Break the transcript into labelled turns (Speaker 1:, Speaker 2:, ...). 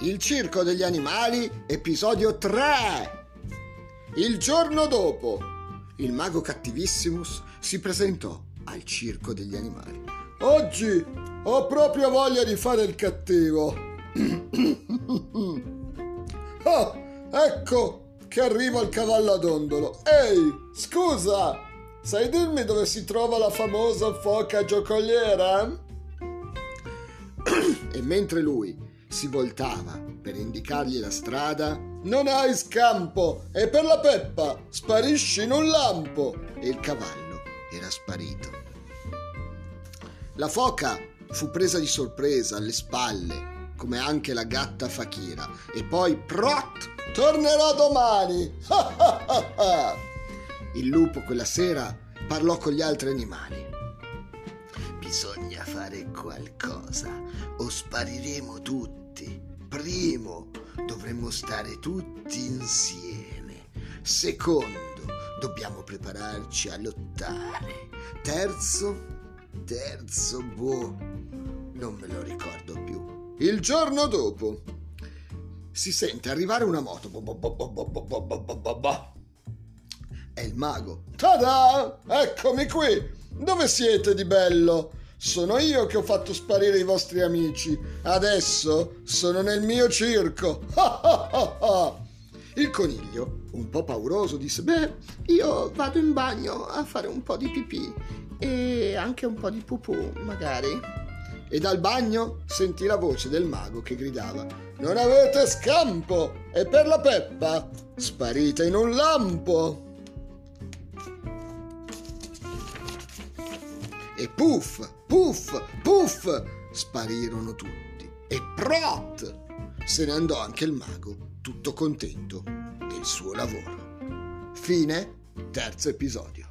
Speaker 1: Il circo degli animali, episodio 3. Il giorno dopo, il mago Cattivissimus si presentò al circo degli animali. Oggi ho proprio voglia di fare il cattivo. oh, ecco che arriva il cavallo a dondolo. Ehi, scusa, sai dirmi dove si trova la famosa foca giocoliera? e mentre lui si voltava per indicargli la strada, non hai scampo e per la peppa sparisci in un lampo. E il cavallo era sparito. La foca fu presa di sorpresa alle spalle, come anche la gatta Fakira, e poi prot, tornerò domani. il lupo quella sera parlò con gli altri animali. Bisogna fare qualcosa o spariremo tutti. Primo, dovremmo stare tutti insieme. Secondo, dobbiamo prepararci a lottare. Terzo, terzo, boh, non me lo ricordo più. Il giorno dopo si sente arrivare una moto. È il mago. Tada! Eccomi qui! Dove siete di bello? Sono io che ho fatto sparire i vostri amici. Adesso sono nel mio circo. Il coniglio, un po' pauroso, disse: Beh, io vado in bagno a fare un po' di pipì e anche un po' di pupù, magari. E dal bagno sentì la voce del mago che gridava: Non avete scampo! E per la peppa sparite in un lampo! E puff, puff, puff, sparirono tutti. E prot! Se ne andò anche il mago, tutto contento del suo lavoro. Fine, terzo episodio.